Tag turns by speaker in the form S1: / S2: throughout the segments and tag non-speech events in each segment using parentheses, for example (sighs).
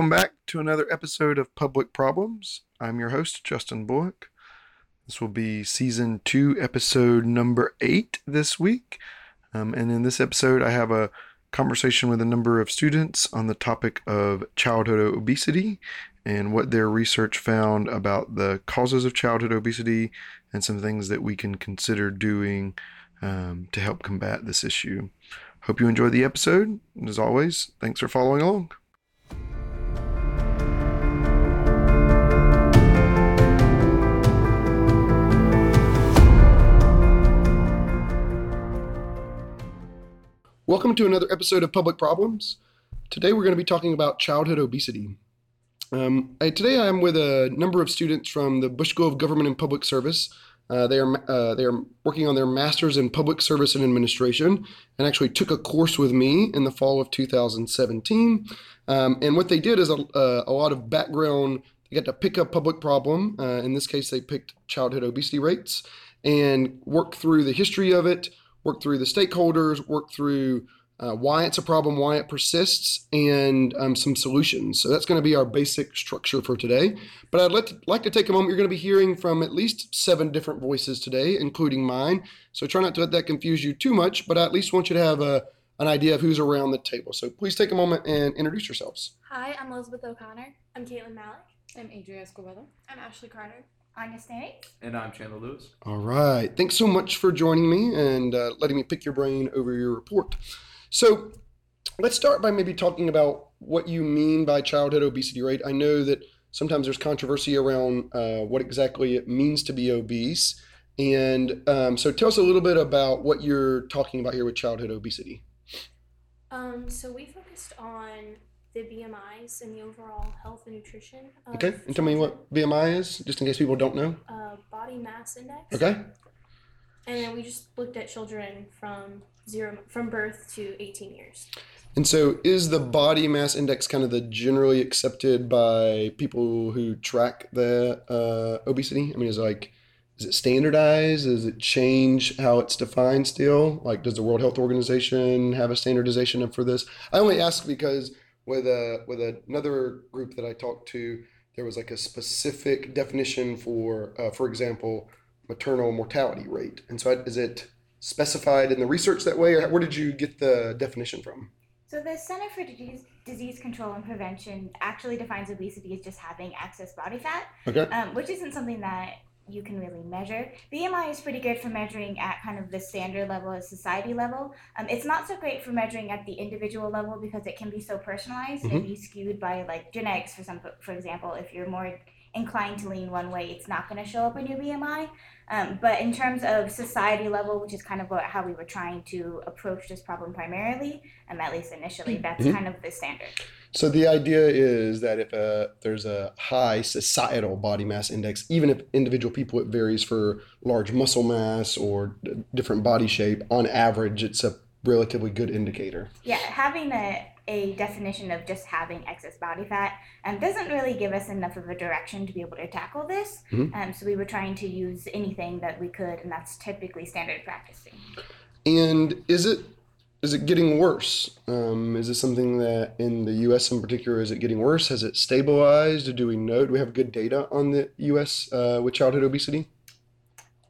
S1: Welcome back to another episode of Public Problems. I'm your host, Justin Bullock. This will be season two, episode number eight this week. Um, and in this episode, I have a conversation with a number of students on the topic of childhood obesity and what their research found about the causes of childhood obesity and some things that we can consider doing um, to help combat this issue. Hope you enjoy the episode. And as always, thanks for following along. Welcome to another episode of Public Problems. Today we're going to be talking about childhood obesity. Um, I, today I am with a number of students from the Bush School of Government and Public Service. Uh, they are uh, they are working on their masters in public service and administration, and actually took a course with me in the fall of 2017. Um, and what they did is a, uh, a, lot of background. They got to pick a public problem. Uh, in this case, they picked childhood obesity rates and work through the history of it, work through the stakeholders, work through uh, why it's a problem, why it persists, and um, some solutions. So that's going to be our basic structure for today. But I'd like to, like to take a moment. You're going to be hearing from at least seven different voices today, including mine. So try not to let that confuse you too much, but I at least want you to have a, an idea of who's around the table. So please take a moment and introduce yourselves.
S2: Hi, I'm Elizabeth O'Connor.
S3: I'm Caitlin Malik.
S4: I'm Adria Escobedo.
S5: I'm Ashley Carter.
S6: Anya Stanley.
S7: And I'm Chandler Lewis.
S1: All right. Thanks so much for joining me and uh, letting me pick your brain over your report. So let's start by maybe talking about what you mean by childhood obesity rate. I know that sometimes there's controversy around uh, what exactly it means to be obese. And um, so tell us a little bit about what you're talking about here with childhood obesity.
S2: Um, so we focused on the BMIs and the overall health and nutrition.
S1: okay, and tell me what BMI is, just in case people don't know.
S2: Uh, body mass index.
S1: Okay.
S2: And then we just looked at children from zero from birth to 18 years.
S1: And so, is the body mass index kind of the generally accepted by people who track the uh, obesity? I mean, is it like, is it standardized? Does it change how it's defined still? Like, does the World Health Organization have a standardization for this? I only ask because with a with another group that I talked to, there was like a specific definition for, uh, for example, maternal mortality rate. And so, is it specified in the research that way, or where did you get the definition from?
S6: So the Center for Disease, Disease Control and Prevention actually defines obesity as just having excess body fat,
S1: okay.
S6: um, which isn't something that you can really measure. BMI is pretty good for measuring at kind of the standard level, a society level. Um, it's not so great for measuring at the individual level because it can be so personalized mm-hmm. and be skewed by like genetics. For some, for example, if you're more inclined to lean one way, it's not going to show up in your BMI. Um, but in terms of society level, which is kind of what, how we were trying to approach this problem primarily, um, at least initially, that's mm-hmm. kind of the standard.
S1: So the idea is that if a, uh, there's a high societal body mass index, even if individual people it varies for large muscle mass or different body shape, on average, it's a relatively good indicator.
S6: Yeah, having a a definition of just having excess body fat um, doesn't really give us enough of a direction to be able to tackle this. Mm-hmm. Um, so we were trying to use anything that we could, and that's typically standard practicing.
S1: And is it is it getting worse? Um, is this something that in the U.S. in particular is it getting worse? Has it stabilized? Do we know? Do we have good data on the U.S. Uh, with childhood obesity?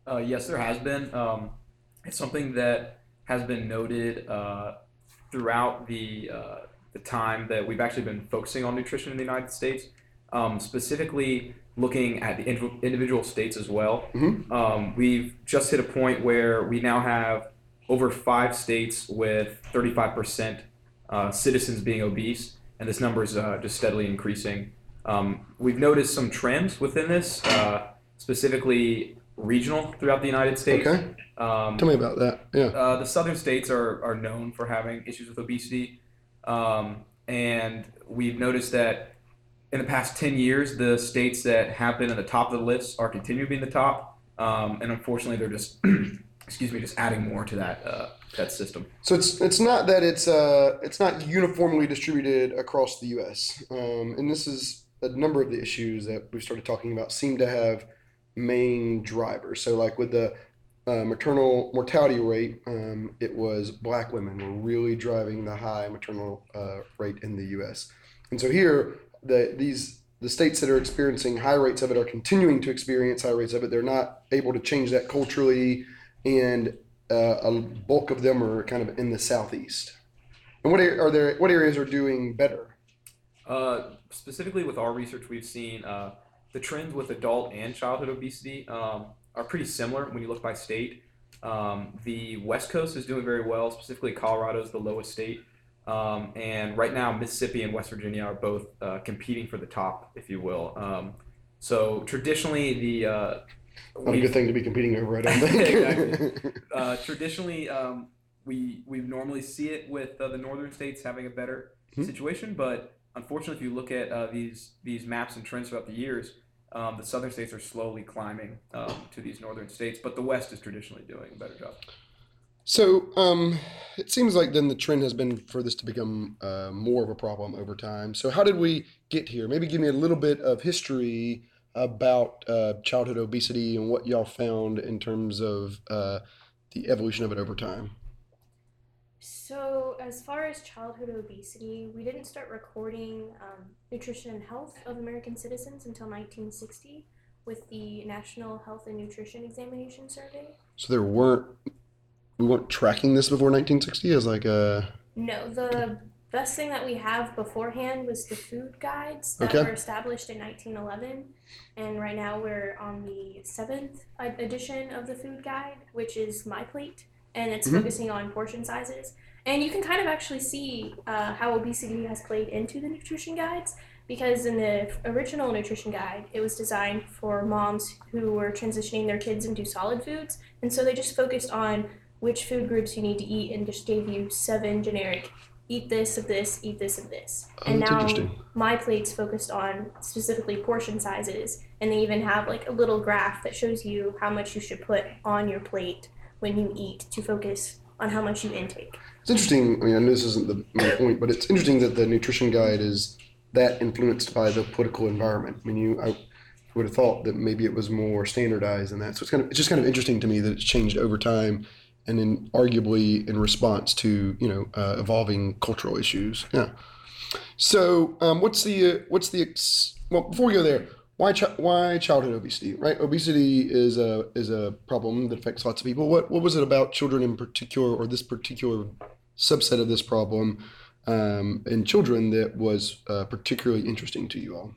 S7: Uh, yes, there has been. Um, it's something that has been noted uh, throughout the uh, the time that we've actually been focusing on nutrition in the United States, um, specifically looking at the individual states as well. Mm-hmm. Um, we've just hit a point where we now have over five states with 35% uh, citizens being obese, and this number is uh, just steadily increasing. Um, we've noticed some trends within this, uh, specifically regional throughout the United States.
S1: Okay. Um, Tell me about that. Yeah.
S7: Uh, the southern states are, are known for having issues with obesity. Um, and we've noticed that in the past 10 years, the states that have been at the top of the list are continuing to be in the top. Um, and unfortunately, they're just, (clears throat) excuse me, just adding more to that uh, that system.
S1: So it's it's not that it's uh it's not uniformly distributed across the U.S. Um, and this is a number of the issues that we've started talking about seem to have main drivers. So like with the uh, maternal mortality rate, um, it was black women were really driving the high maternal uh, rate in the U.S. And so here, the these the states that are experiencing high rates of it are continuing to experience high rates of it. They're not able to change that culturally, and uh, a bulk of them are kind of in the southeast. And what are, there? What areas are doing better?
S7: Uh, specifically with our research, we've seen uh, the trends with adult and childhood obesity um, are pretty similar when you look by state. Um, the West Coast is doing very well, specifically Colorado is the lowest state. Um, and right now, Mississippi and West Virginia are both uh, competing for the top, if you will. Um, so traditionally, the uh,
S1: Not a good thing to be competing over, I don't (laughs) think.
S7: Exactly. (laughs) uh, traditionally, um, we we normally see it with uh, the northern states having a better
S1: Mhm.
S7: situation, but unfortunately, if you look at uh, these these maps and trends throughout the years, um, the southern states are slowly climbing um, to these northern states, but the west is traditionally doing a better job.
S1: So, um, it seems like then the trend has been for this to become uh, more of a problem over time. So, how did we get here? Maybe give me a little bit of history about uh, childhood obesity and what y'all found in terms of uh, the evolution of it over time.
S2: So, as far as childhood obesity, we didn't start recording um, nutrition and health of American citizens until 1960 with the National Health and Nutrition Examination Survey.
S1: So, there weren't we weren't tracking this before 1960 as like a
S2: No, the best thing that we have beforehand was the food guides that
S1: Okay.
S2: were established in 1911. And right now we're on the seventh ed- edition of the food guide, which is My Plate. And it's
S1: Mhm.
S2: focusing on portion sizes. And you can kind of actually see uh, how obesity has played into the nutrition guides because in the original nutrition guide, it was designed for moms who were transitioning their kids into solid foods. And so they just focused on which food groups you need to eat and just gave you seven generic eat this of this, eat this of this.
S1: Oh,
S2: and now my plate's focused on specifically portion sizes and they even have like a little graph that shows you how much you should put on your plate when you eat to focus on how much you intake.
S1: It's interesting. I mean, I know this isn't the main point, but it's interesting that the nutrition guide is that influenced by the political environment. I mean, you I would have thought that maybe it was more standardized than that. So it's kind of it's just kind of interesting to me that it's changed over time, and in arguably in response to you know uh, evolving cultural issues. Yeah. So um, what's the uh, what's the ex- well before we go there. Why, why childhood obesity? Right, obesity is a is a problem that affects lots of people. What what was it about children in particular, or this particular subset of this problem um, in children that was uh, particularly interesting to you all?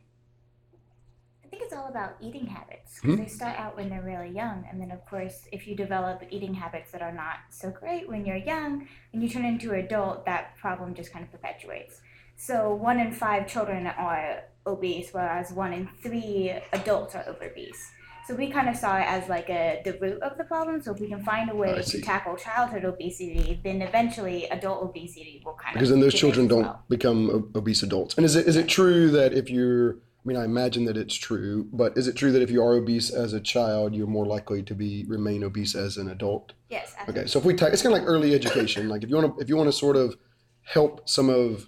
S6: All about eating habits.
S1: Mhm.
S6: They start out when they're really young, and then of course, if you develop eating habits that are not so great when you're young, and you turn into an adult, that problem just kind of perpetuates. So one in five children are obese, whereas one in three adults are obese. So we kind of saw it as like a the root of the problem. So if we can find a way to tackle childhood obesity, then eventually adult obesity will kind
S1: Because
S6: of because
S1: then those children don't
S6: well.
S1: become obese adults. And is it is it true that if you're I mean, I imagine that it's true, but is it true that if you are obese as a child, you're more likely to be remain obese as an adult?
S6: Yes.
S1: Okay, so if we ta- it's kind of like early education. Like if you want to if you want to sort of help some of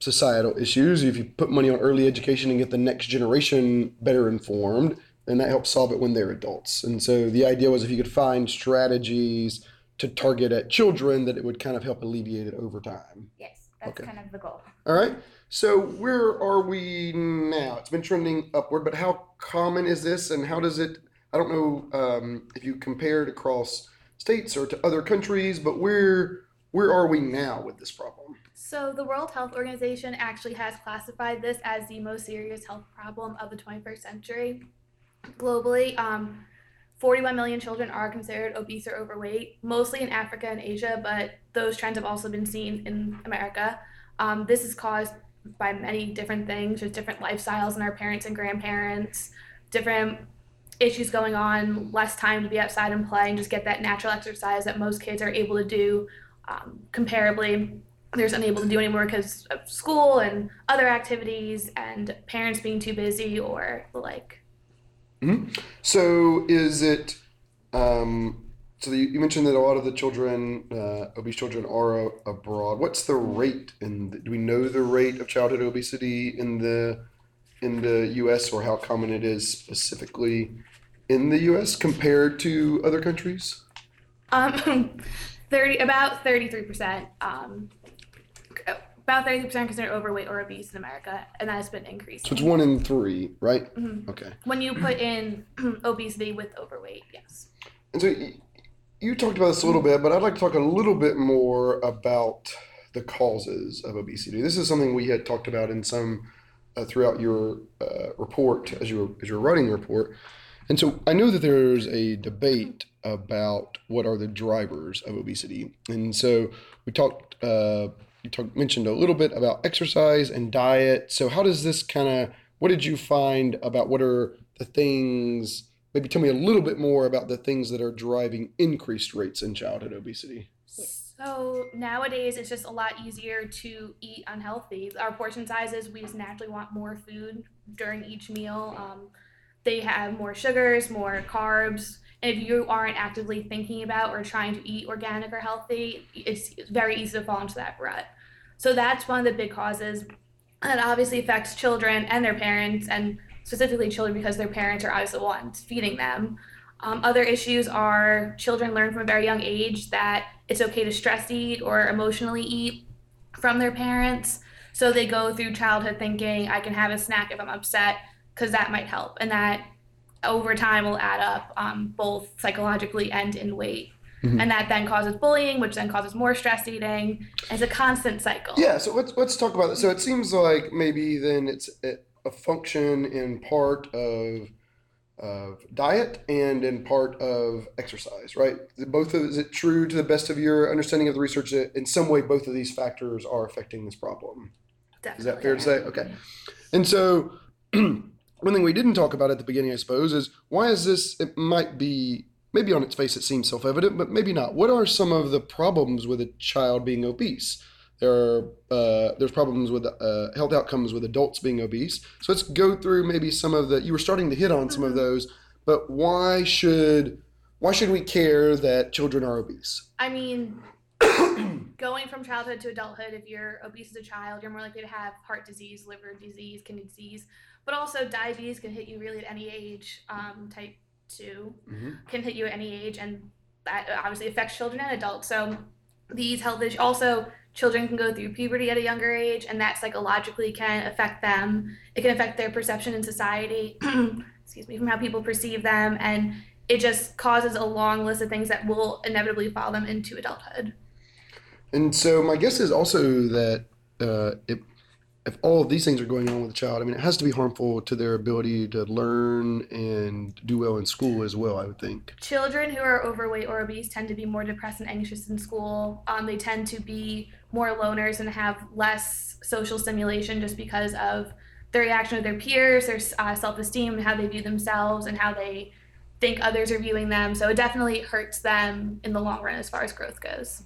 S1: societal issues, if you put money on early education and get the next generation better informed, then that helps solve it when they're adults. And so the idea was if you could find strategies to target at children, that it would kind of help alleviate it over time.
S6: Yes, that's
S1: Okay.
S6: kind of the goal.
S1: All right. So where are we now? It's been trending upward, but how common is this, and how does it? I don't know um, if you compare it across states or to other countries, but where where are we now with this problem?
S3: So, the World Health Organization actually has classified this as the most serious health problem of the 21st century. Globally, um, 41 million children are considered obese or overweight, mostly in Africa and Asia, but those trends have also been seen in America. Um, this is caused by many different things. There's different lifestyles in our parents and grandparents, different issues going on, less time to be outside and play and just get that natural exercise that most kids are able to do um, comparably there's unable to do anymore because of school and other activities and parents being too busy or the like.
S1: So is it? Um, so you, you mentioned that a lot of the children, uh, obese children, are a- abroad. What's the rate? And do we know the rate of childhood obesity in the in the U.S. or how common it is specifically in the U.S. compared to other countries?
S3: Um, (laughs) thirty about thirty three percent. Um, about 30% are considered overweight or obese in America, and that has been increasing.
S1: So it's one in three, right?
S3: Mhm.
S1: Okay.
S3: When you put in (clears throat) obesity with overweight, yes.
S1: And so you talked about this a little bit, but I'd like to talk a little bit more about the causes of obesity. This is something we had talked about in some uh, throughout your uh, report as you were as you were writing the report. And so I know that there's a debate about what are the drivers of obesity. And so we talked uh, you talked mentioned a little bit about exercise and diet. So how does this kind of what did you find about what are the things maybe tell me a little bit more about the things that are driving increased rates in childhood obesity.
S3: So nowadays, it's just a lot easier to eat unhealthy. Our portion sizes, we just naturally want more food during each meal. Um, they have more sugars, more carbs. And if you aren't actively thinking about or trying to eat organic or healthy, it's very easy to fall into that rut. So that's one of the big causes. It obviously affects children and their parents, and specifically children because their parents are obviously the ones feeding them. Um, other issues are children learn from a very young age that it's okay to stress eat or emotionally eat from their parents. So they go through childhood thinking, I can have a snack if I'm upset, because that might help. And that over time will add up um, both psychologically and in weight.
S1: Mhm.
S3: And that then causes bullying, which then causes more stress eating. It's a constant cycle.
S1: Yeah, so let's let's talk about this. So it seems like maybe then it's a, a function in part of of diet and in part of exercise, right? Both of, is it true to the best of your understanding of the research that in some way both of these factors are affecting this problem?
S3: Definitely.
S1: Is that fair to say? Okay. And so, (clears throat) one thing we didn't talk about at the beginning, I suppose, is why is this? It might be, maybe on its face it seems self evident, but maybe not. What are some of the problems with a child being obese? There are, uh, there's problems with uh, health outcomes with adults being obese. So let's go through maybe some of the, you were starting to hit on some of those, but why should, why should we care that children are obese?
S3: I mean, (coughs) going from childhood to adulthood, if you're obese as a child, you're more likely to have heart disease, liver disease, kidney disease, but also diabetes can hit you really at any age. Um, type 2
S1: Mhm.
S3: can hit you at any age, and that obviously affects children and adults. So these health issues also children can go through puberty at a younger age and that psychologically can affect them. It can affect their perception in society (clears throat) excuse me from how people perceive them and it just causes a long list of things that will inevitably follow them into adulthood.
S1: And so my guess is also that uh, if if all of these things are going on with a child, I mean, it has to be harmful to their ability to learn and do well in school as well. I would think.
S3: children who are overweight or obese tend to be more depressed and anxious in school um, they tend to be more loners and have less social stimulation just because of the reaction of their peers their uh, self-esteem how they view themselves and how they think others are viewing them so it definitely hurts them in the long run as far as growth goes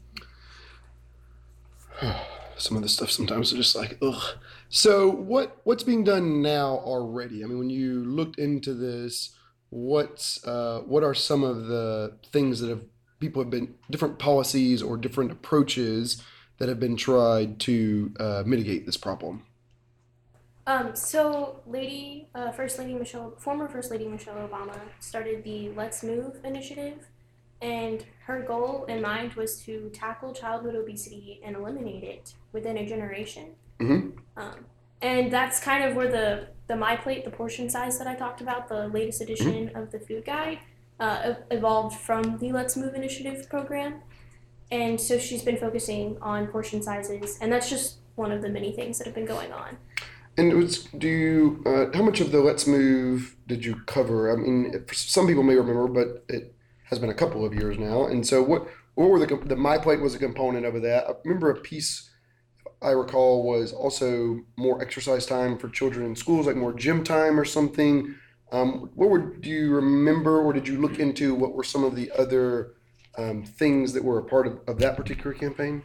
S3: (sighs)
S1: Some of this stuff sometimes is just like ugh. So what what's being done now already? I mean, when you looked into this, what's uh, what are some of the things that have people have been different policies or different approaches that have been tried to uh, mitigate this problem?
S2: Um, so, Lady, uh, First Lady Michelle, former First Lady Michelle Obama started the Let's Move initiative, and her goal in mind was to tackle childhood obesity and eliminate it within a generation.
S1: Mhm.
S2: Um, and that's kind of where the the My Plate, the portion size that I talked about, the latest edition of the food guide, uh, evolved from the Let's Move initiative program. And so she's been focusing on portion sizes, and that's just one of the many things that have been going on.
S1: And it was, do you, uh, how much of the Let's Move did you cover? I mean, some people may remember, but it has been a couple of years now. And so, what what were the the My Plate was a component of that? I remember a piece I recall was also more exercise time for children in schools, like more gym time or something. Um, what were, do you remember, or did you look into what were some of the other um, things that were a part of, of that particular campaign?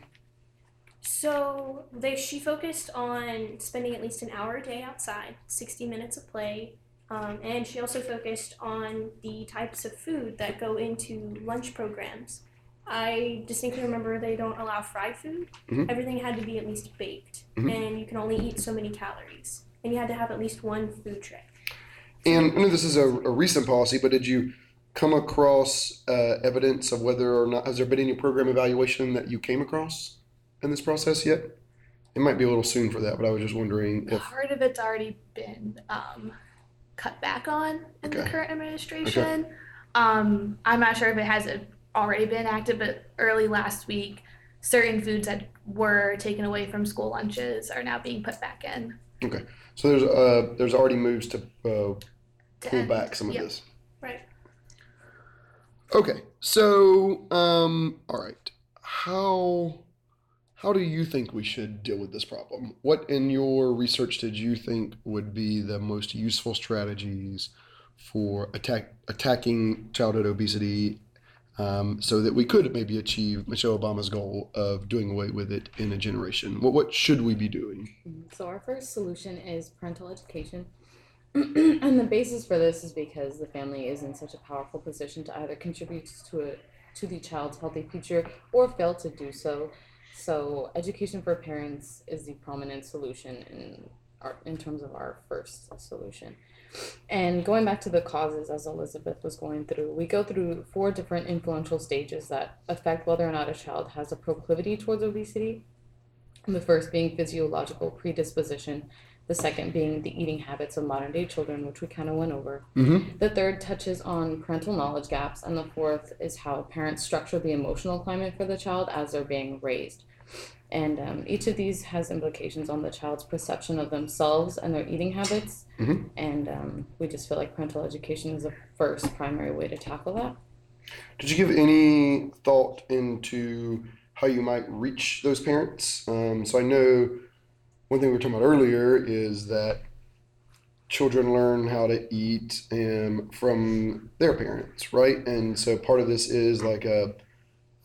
S2: So they she focused on spending at least an hour a day outside, 60 minutes of play, um, and she also focused on the types of food that go into lunch programs. I distinctly remember they don't allow fried food.
S1: Mhm.
S2: Everything had to be at least baked,
S1: Mhm.
S2: and you can only eat so many calories, and you had to have at least one food tray.
S1: And I know this is a, a recent policy, but did you come across uh, evidence of whether or not has there been any program evaluation that you came across in this process yet? it might be a little soon for that, but I was just wondering if.
S3: Part of it's already been um, cut back on in the current administration. Um, I'm not sure if it has already been enacted, but early last week, certain foods that were taken away from school lunches are now being put back in.
S1: Okay, so there's uh there's already moves to uh,
S3: to
S1: pull
S3: end.
S1: back some of
S3: Yep.
S1: this.
S2: Right.
S1: Okay, so um, all right, how how do you think we should deal with this problem? What in your research did you think would be the most useful strategies for attack attacking childhood obesity, um, so that we could maybe achieve Michelle Obama's goal of doing away with it in a generation? What what should we be doing?
S4: So our first solution is parental education. (clears throat) and the basis for this is because the family is in such a powerful position to either contribute to a, to the child's healthy future or fail to do so. So education for parents is the prominent solution in our in terms of our first solution. And going back to the causes as Elizabeth was going through, we go through four different influential stages that affect whether or not a child has a proclivity towards obesity. The first being physiological predisposition, the second being the eating habits of modern day children, which we kind of went over.
S1: Mm-hmm.
S4: The third touches on parental knowledge gaps, and the fourth is how parents structure the emotional climate for the child as they're being raised. And um, each of these has implications on the child's perception of themselves and their eating habits.
S1: Mhm.
S4: And um, we just feel like parental education is the first primary way to tackle that.
S1: Did you give any thought into how you might reach those parents? Um, so I know one thing we were talking about earlier is that children learn how to eat um, from their parents, right? And so part of this is like a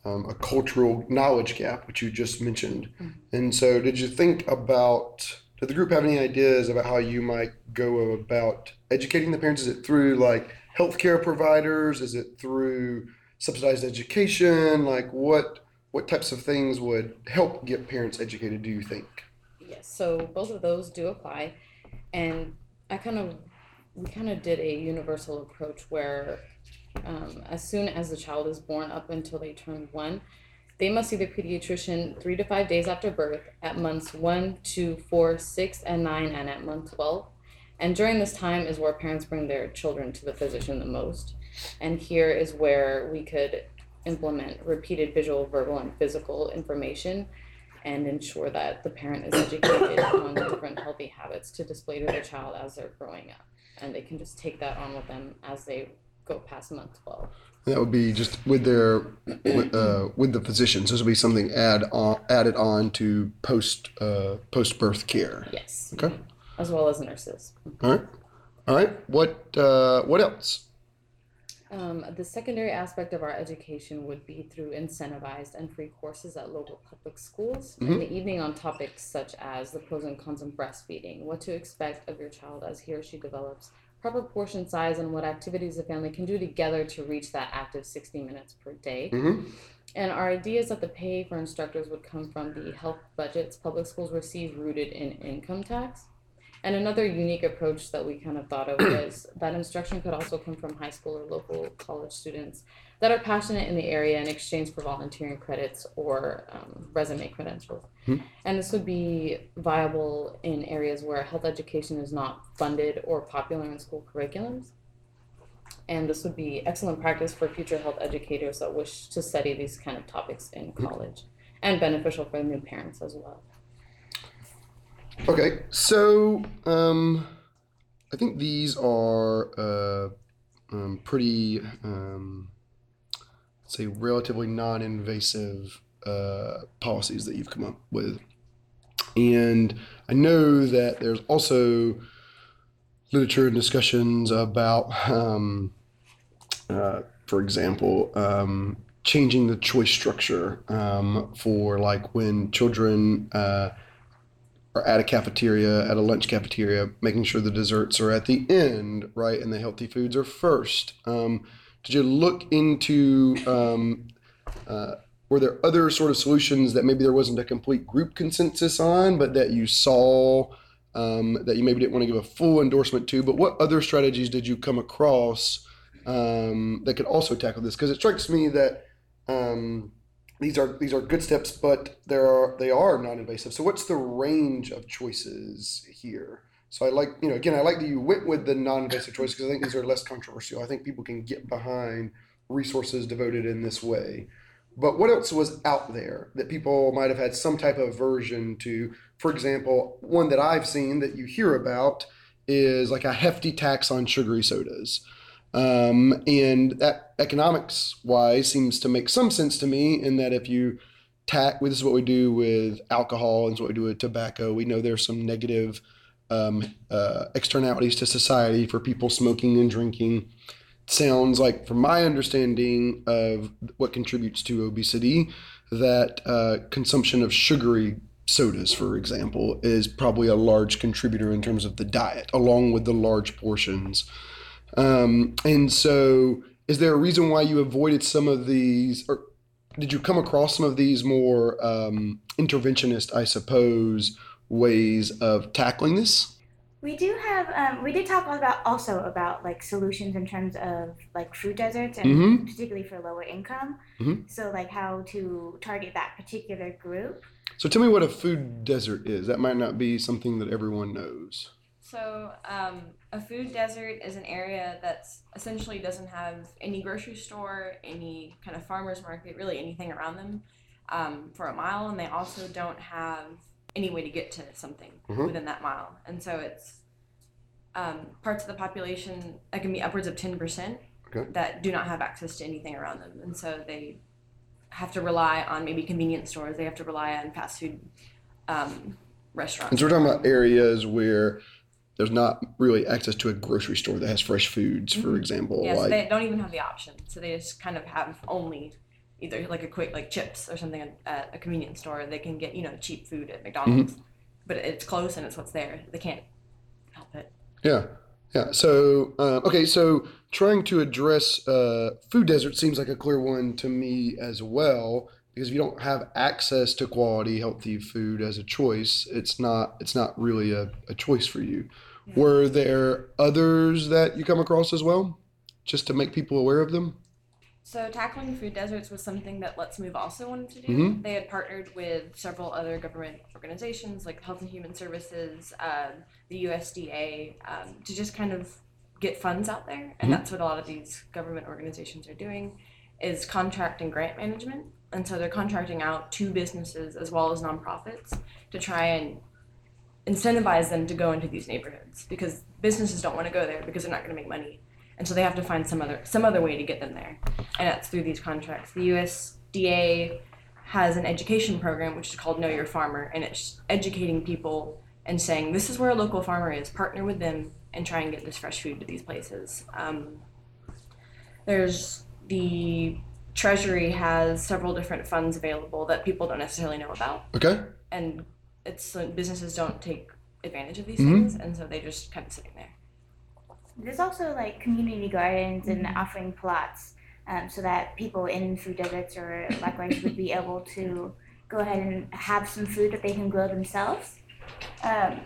S1: um, a cultural knowledge gap, which you just mentioned. And so, did you think about? Did the group have any ideas about how you might go about educating the parents? Is it through like healthcare providers? Is it through subsidized education? Like what what types of things would help get parents educated? Do you think?
S4: Yes, so both of those do apply. And I kind of, we kind of did a universal approach where um, as soon as the child is born up until they turn one, they must see the pediatrician three to five days after birth at months one, two, four, six, and nine, and at month 12. And during this time is where parents bring their children to the physician the most. And here is where we could implement repeated visual, verbal, and physical information and ensure that the parent is educated on different healthy habits to display to their child as they're growing up. And they can just take that on with them as they go past month 12.
S1: That would be just with their with, uh, with the physicians. This would be something add on added on to post uh, post birth care.
S4: Yes.
S1: Okay.
S4: As well as nurses.
S1: All right. All right. What uh, what else?
S4: Um, the secondary aspect of our education would be through incentivized and free courses at local public schools in the evening on topics such as the pros and cons of breastfeeding, what to expect of your child as he or she develops, proper portion size, and what activities the family can do together to reach that active 60 minutes per day.
S1: Mm-hmm.
S4: And our idea is that the pay for instructors would come from the health budgets public schools receive rooted in income tax. And another unique approach that we kind of thought of (clears throat) was that instruction could also come from high school or local college students that are passionate in the area in exchange for volunteering credits or um, resume credentials.
S1: Hmm.
S4: And this would be viable in areas where health education is not funded or popular in school curriculums. And this would be excellent practice for future health educators that wish to study these kind of topics in college and beneficial for new parents as well.
S1: Okay, so um, I think these are uh, um, pretty, um, say, relatively non-invasive uh, policies that you've come up with, and I know that there's also literature and discussions about, um, uh, for example, um, changing the choice structure um, for like when children. Uh, are at a cafeteria, at a lunch cafeteria, making sure the desserts are at the end, right, and the healthy foods are first. Um, did you look into? Um, uh, were there other sort of solutions that maybe there wasn't a complete group consensus on, but that you saw um, that you maybe didn't want to give a full endorsement to? But what other strategies did you come across um, that could also tackle this? Because it strikes me that um, these are these are good steps, but there are they are non-invasive. So what's the range of choices here? So I like you know again I like that you went with the non-invasive choice because I think these are less controversial. I think people can get behind resources devoted in this way. But what else was out there that people might have had some type of aversion to? For example, one that I've seen that you hear about is like a hefty tax on sugary sodas. Um, and that economics wise seems to make some sense to me in that if you tax, this is what we do with alcohol and this is what we do with tobacco. We know there's some negative um, uh, externalities to society for people smoking and drinking. Sounds like, from my understanding of what contributes to obesity, that uh, consumption of sugary sodas, for example, is probably a large contributor in terms of the diet, along with the large portions. Um, and so, is there a reason why you avoided some of these, or did you come across some of these more um, interventionist, I suppose, ways of tackling this?
S6: We do have, um, we did talk about also about like solutions in terms of like food deserts and
S1: Mhm.
S6: particularly for lower income.
S1: Mhm.
S6: So like how to target that particular group.
S1: So, tell me what a food desert is. That might not be something that everyone knows.
S5: So, um, a food desert is an area that's essentially doesn't have any grocery store, any kind of farmer's market, really anything around them um, for a mile, and they also don't have any way to get to something
S1: Mhm.
S5: within that mile. And so it's um, parts of the population that can be upwards of 10%
S1: Okay.
S5: that do not have access to anything around them. And so they have to rely on maybe convenience stores, they have to rely on fast food um, restaurants.
S1: And so, we're talking about areas where there's not really access to a grocery store that has fresh foods, for
S5: Mhm.
S1: example.
S5: Yeah, so they don't even have the option. So they just kind of have only either like a quick like chips or something at- a convenience store. They can get you know cheap food at McDonald's, but it's close and it's what's there. They can't help it.
S1: Yeah, yeah. So, uh, okay, so trying to address uh, food desert seems like a clear one to me as well, because if you don't have access to quality, healthy food as a choice, it's not it's not really a, a choice for you.
S5: Yeah.
S1: Were there others that you come across as well, just to make people aware of them?
S5: So tackling food deserts was something that Let's Move also wanted to do.
S1: Mhm.
S5: They had partnered with several other government organizations like Health and Human Services, um, the USDA, um, to just kind of get funds out there. And
S1: Mhm.
S5: that's what a lot of these government organizations are doing, is contract and grant management. And so they're contracting out to businesses as well as nonprofits to try and incentivize them to go into these neighborhoods because businesses don't want to go there because they're not going to make money and so they have to find some other some other way to get them there. And that's through these contracts. The usda has an education program which is called know your farmer and it's educating people and saying this is where a local farmer is. Partner with them and try and get this fresh food to these places. Um, there's the treasury has several different funds available that people don't necessarily know about.
S1: Okay.
S5: and it's businesses don't take advantage of these
S1: Mhm.
S5: things and so they're just kind of sitting there
S6: There's also like community gardens and
S5: Mhm.
S6: offering plots um, so that people in food deserts or likewise would be able to go ahead and have some food that they can grow themselves. Um,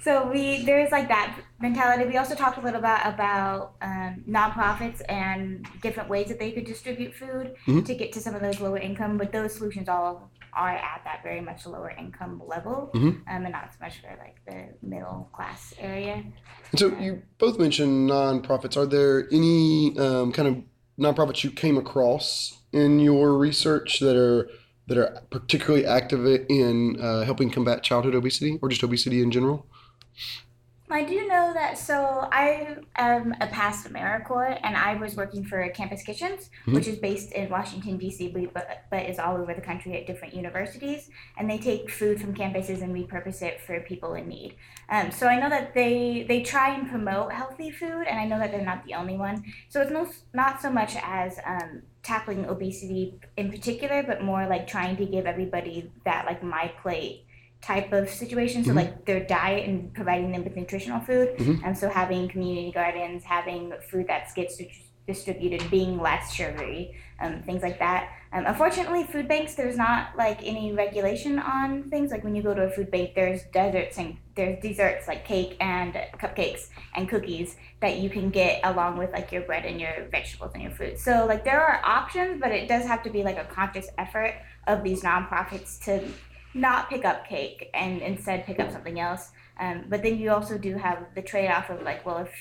S6: so we there's like that mentality. We also talked a little bit about um, nonprofits and different ways that they could distribute food
S1: Mhm.
S6: to get to some of those lower income, but those solutions all are at that very much lower income level,
S1: Mhm.
S6: um, and not so much for like the middle class area.
S1: And so you both mentioned nonprofits. Are there any um, kind of nonprofits you came across in your research that are that are particularly active in uh, helping combat childhood obesity or just obesity in general?
S6: I do know that. So I am a past AmeriCorps, and I was working for Campus Kitchens,
S1: Mhm.
S6: which is based in Washington D.C., but- but but is all over the country at different universities. And they take food from campuses and repurpose it for people in need. Um, so I know that they they try and promote healthy food, and I know that they're not the only one. So it's no, not so much as um, tackling obesity in particular, but more like trying to give everybody that like my plate type of situation. So
S1: Mhm.
S6: like their diet and providing them with nutritional food.
S1: Mhm.
S6: And so having community gardens, having food that gets distributed being less sugary, um, things like that. Um, unfortunately, food banks there's not like any regulation on things. Like when you go to a food bank, there's desserts and there's desserts like cake and cupcakes and cookies that you can get along with like your bread and your vegetables and your fruit. So like there are options, but it does have to be like a conscious effort of these nonprofits to not pick up cake and instead pick up something else. Um, but then you also do have the trade off of like, well, if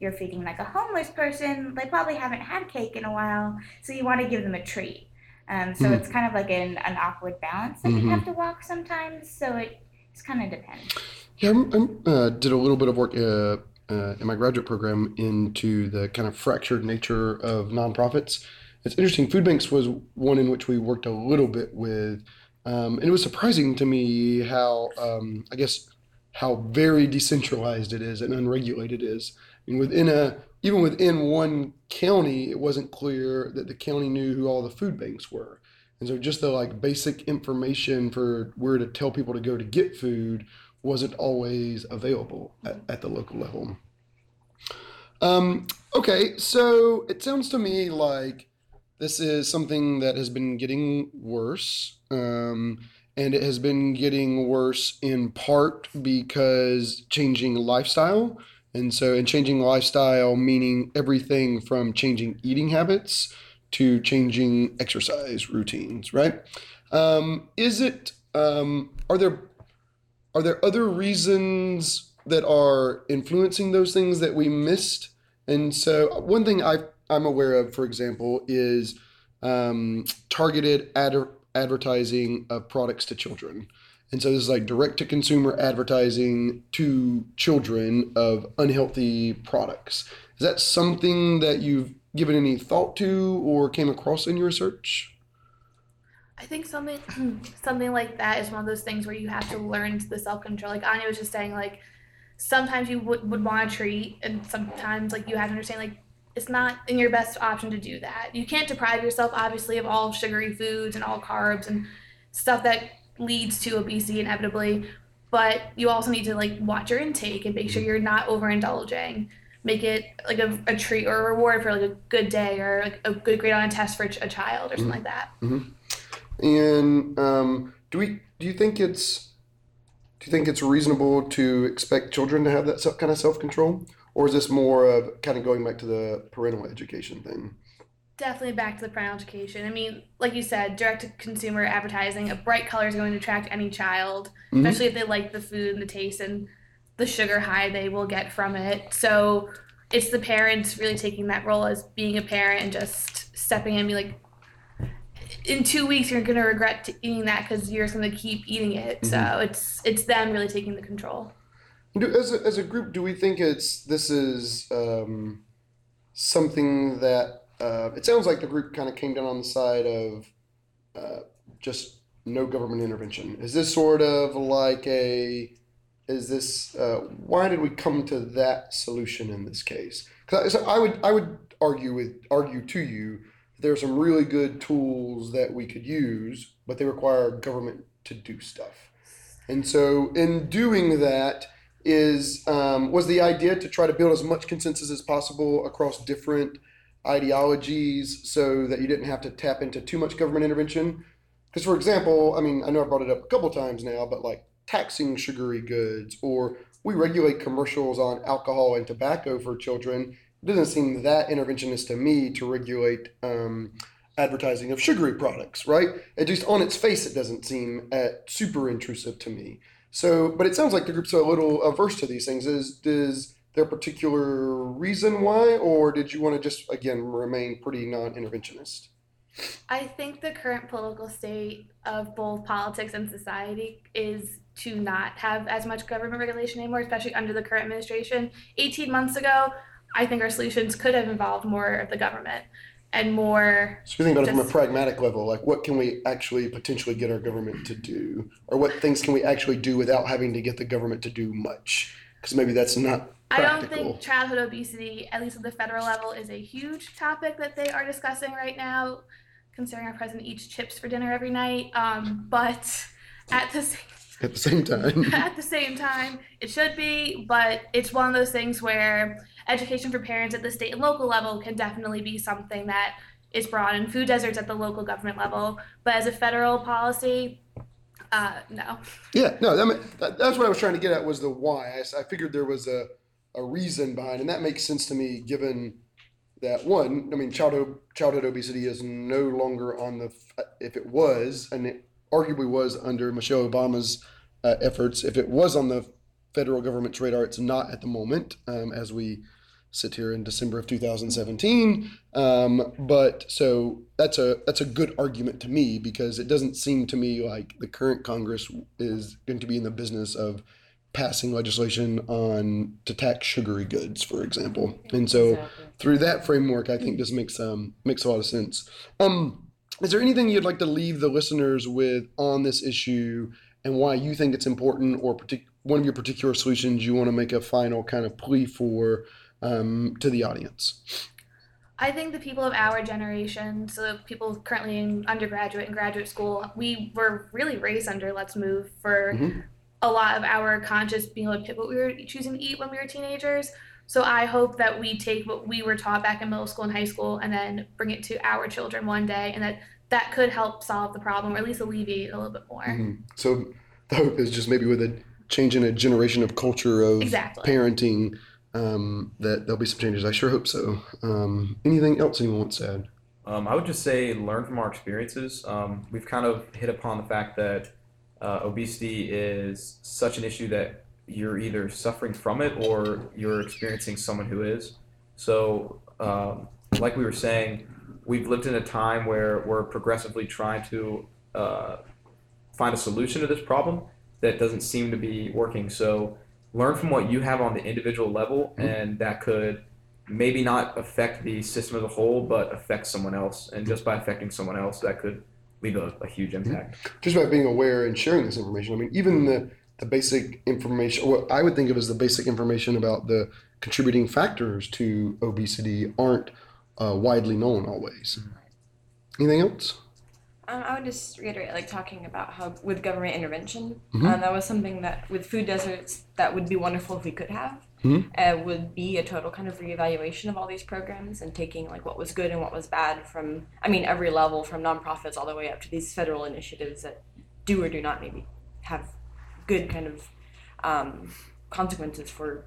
S6: you're feeding like a homeless person, they probably haven't had cake in a while, so you want to give them a treat. Um, so
S1: Mhm.
S6: it's kind of like an, an awkward balance that
S1: Mhm.
S6: you have to walk sometimes. So it just kind of depends.
S1: Yeah, I'm, I'm, uh, did a little bit of work uh, uh, in my graduate program into the kind of fractured nature of nonprofits. It's interesting. Food banks was one in which we worked a little bit with, um, and it was surprising to me how, um, I guess, how very decentralized it is and unregulated it is. And within a even within one county, it wasn't clear that the county knew who all the food banks were. And so just the like basic information for where to tell people to go to get food wasn't always available at, at the local level. Um, okay, so it sounds to me like this is something that has been getting worse. Um, and it has been getting worse in part because changing lifestyle. And so, in changing lifestyle, meaning everything from changing eating habits to changing exercise routines, right? Um, is it, um, are there, are there other reasons that are influencing those things that we missed? And so, one thing I, I'm aware of, for example, is um, targeted ad- advertising of products to children. And so this is like direct to consumer advertising to children of unhealthy products. Is that something that you've given any thought to or came across in your research?
S3: I think something (clears throat) something like that is one of those things where you have to learn the self control. Like Anya was just saying, like sometimes you would, would want a treat, and sometimes like you have to understand like it's not in your best option to do that. You can't deprive yourself obviously of all sugary foods and all carbs and stuff that leads to obesity inevitably. But you also need to like watch your intake and make sure mm-hmm. you're not overindulging. Make it like a, a treat or a reward for like a good day or like a good grade on a test for a child or something mm-hmm. like that. Mm-hmm.
S1: And um, do we do you think it's do you think it's reasonable to expect children to have that self, kind of self control, or is this more of kind of going back to the parental education thing?
S3: Definitely back to the parental education. I mean, like you said, direct to consumer advertising, a bright color is going to attract any child,
S1: Mhm.
S3: especially if they like the food and the taste and the sugar high they will get from it. So it's the parents really taking that role as being a parent and just stepping in and be like, in two weeks you're gonna regret eating that because you're just gonna keep eating it. So it's it's them really taking the control.
S1: Do, as, a, as a group, do we think it's this is um, something that uh, it sounds like the group kind of came down on the side of uh, just no government intervention? Is this sort of like a is this uh, why did we come to that solution in this case? Because I would I would argue with argue to you that there are some really good tools that we could use, but they require government to do stuff. And so in doing that is um, was the idea to try to build as much consensus as possible across different ideologies so that you didn't have to tap into too much government intervention. Because for example i mean i know i brought it up a couple times now but like taxing sugary goods or we regulate commercials on alcohol and tobacco for children. It doesn't seem that interventionist to me to regulate um, advertising of sugary products right? At least on its face it doesn't seem uh, super intrusive to me. So, but it sounds like the group's are a little averse to these things. Is is there a particular reason why, or did you want to just again remain pretty non-interventionist?
S3: I think the current political state of both politics and society is to not have as much government regulation anymore, especially under the current administration. 18 months ago, I think our solutions could have involved more of the government and more.
S1: So we think about it from a pragmatic level, like what can we actually potentially get our government to do, or what things can we actually do without having to get the government to do much? Because maybe that's not
S3: I don't think childhood obesity, at least at the federal level, is a huge topic that they are discussing right now, considering our president eats chips for dinner every night. Um, but at the same
S1: At the same time, (laughs)
S3: at the same time, it should be, but it's one of those things where education for parents at the state and local level can definitely be something that is brought in food deserts at the local government level. But as a federal policy, uh, no.
S1: Yeah, no, that, ma- that, that's what I was trying to get at was the why. I figured there was a, a reason behind, and that makes sense to me given that one. I mean, childhood childhood obesity is no longer on the. If it was, and it arguably was under Michelle Obama's uh, efforts, if it was on the federal government's radar, it's not at the moment. Um, as we sit here in December of 2017. Um, but so that's a that's a good argument to me because it doesn't seem to me like the current Congress is going to be in the business of passing legislation on to tax sugary goods, for example. And so
S4: Exactly.
S1: through that framework, I think this makes um makes a lot of sense. Um, is there anything you'd like to leave the listeners with on this issue and why you think it's important, or partic- one of your particular solutions you want to make a final kind of plea for um, to the audience?
S3: I think the people of our generation, so the people currently in undergraduate and graduate school, we were really raised under Let's Move for
S1: Mhm.
S3: A lot of our conscious being able to pick what we were choosing to eat when we were teenagers. So I hope that we take what we were taught back in middle school and high school and then bring it to our children one day and that that could help solve the problem or at least alleviate it a little bit more.
S1: Mhm. So the hope is just maybe with a change in a generation of culture of
S3: Exactly.
S1: parenting um, that there'll be some changes. I sure hope so. Um, anything else anyone wants to add?
S7: Um, I would just say learn from our experiences. Um, we've kind of hit upon the fact that uh, obesity is such an issue that you're either suffering from it or you're experiencing someone who is. So, um, like we were saying, we've lived in a time where we're progressively trying to uh, find a solution to this problem that doesn't seem to be working. So, learn from what you have on the individual level, and that could maybe not affect the system as a whole, but affect someone else. And just by affecting someone else, that could leave a, a huge impact.
S1: just by being aware and sharing this information. I mean, even the the basic information, what I would think of as the basic information about the contributing factors to obesity aren't uh, widely known always. Anything else?
S5: Um, I would just reiterate, like talking about how with government intervention,
S1: Mhm.
S5: um, that was something that with food deserts that would be wonderful if we could have.
S1: Mhm.
S5: Uh, would be a total kind of reevaluation of all these programs and taking like what was good and what was bad from, I mean, every level from nonprofits all the way up to these federal initiatives that do or do not maybe have good kind of um, consequences for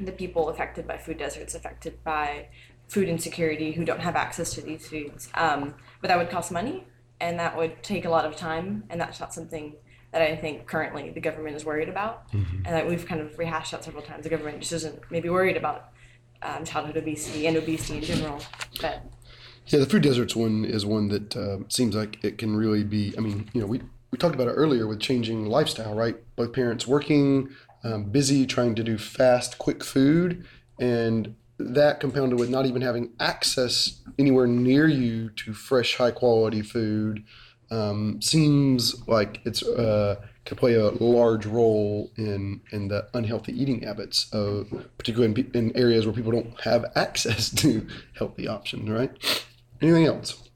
S5: the people affected by food deserts, affected by food insecurity, who don't have access to these foods. Um, but that would cost money and that would take a lot of time and that's not something that I think currently the government is worried about and that we've kind of rehashed that several times. The government just isn't maybe worried about um, childhood obesity and obesity in general. But
S1: Yeah, the food deserts one is one that uh, seems like it can really be. I mean, you know, we we talked about it earlier with changing lifestyle, right? Both parents working, um, busy, trying to do fast, quick food, and that compounded with not even having access anywhere near you to fresh, high quality food um, seems like it's uh, can play a large role in in the unhealthy eating habits of particularly in, in areas where people don't have (laughs) access to healthy options, right? Anything else?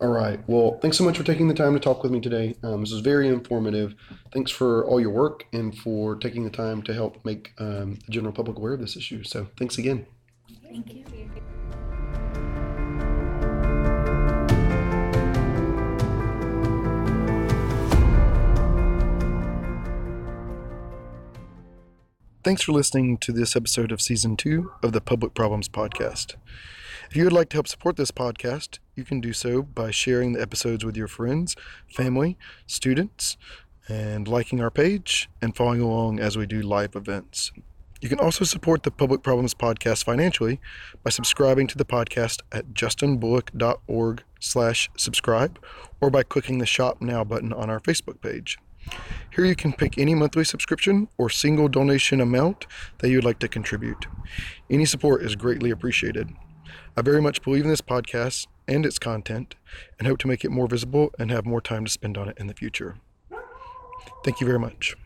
S1: All right. Well, thanks so much for taking the time to talk with me today. Um, this was very informative. Thanks for all your work and for taking the time to help make um, the general public aware of this issue. So, thanks again.
S3: Thank you.
S1: Thanks for listening to this episode of season two of the Public Problems Podcast. If you would like to help support this podcast, you can do so by sharing the episodes with your friends, family, students, and liking our page and following along as we do live events. You can also support the Public Problems Podcast financially by subscribing to the podcast at justinbullock.org slash subscribe or by clicking the Shop Now button on our Facebook page. Here you can pick any monthly subscription or single donation amount that you would like to contribute. Any support is greatly appreciated. I very much believe in this podcast and its content and hope to make it more visible and have more time to spend on it in the future. Thank you very much.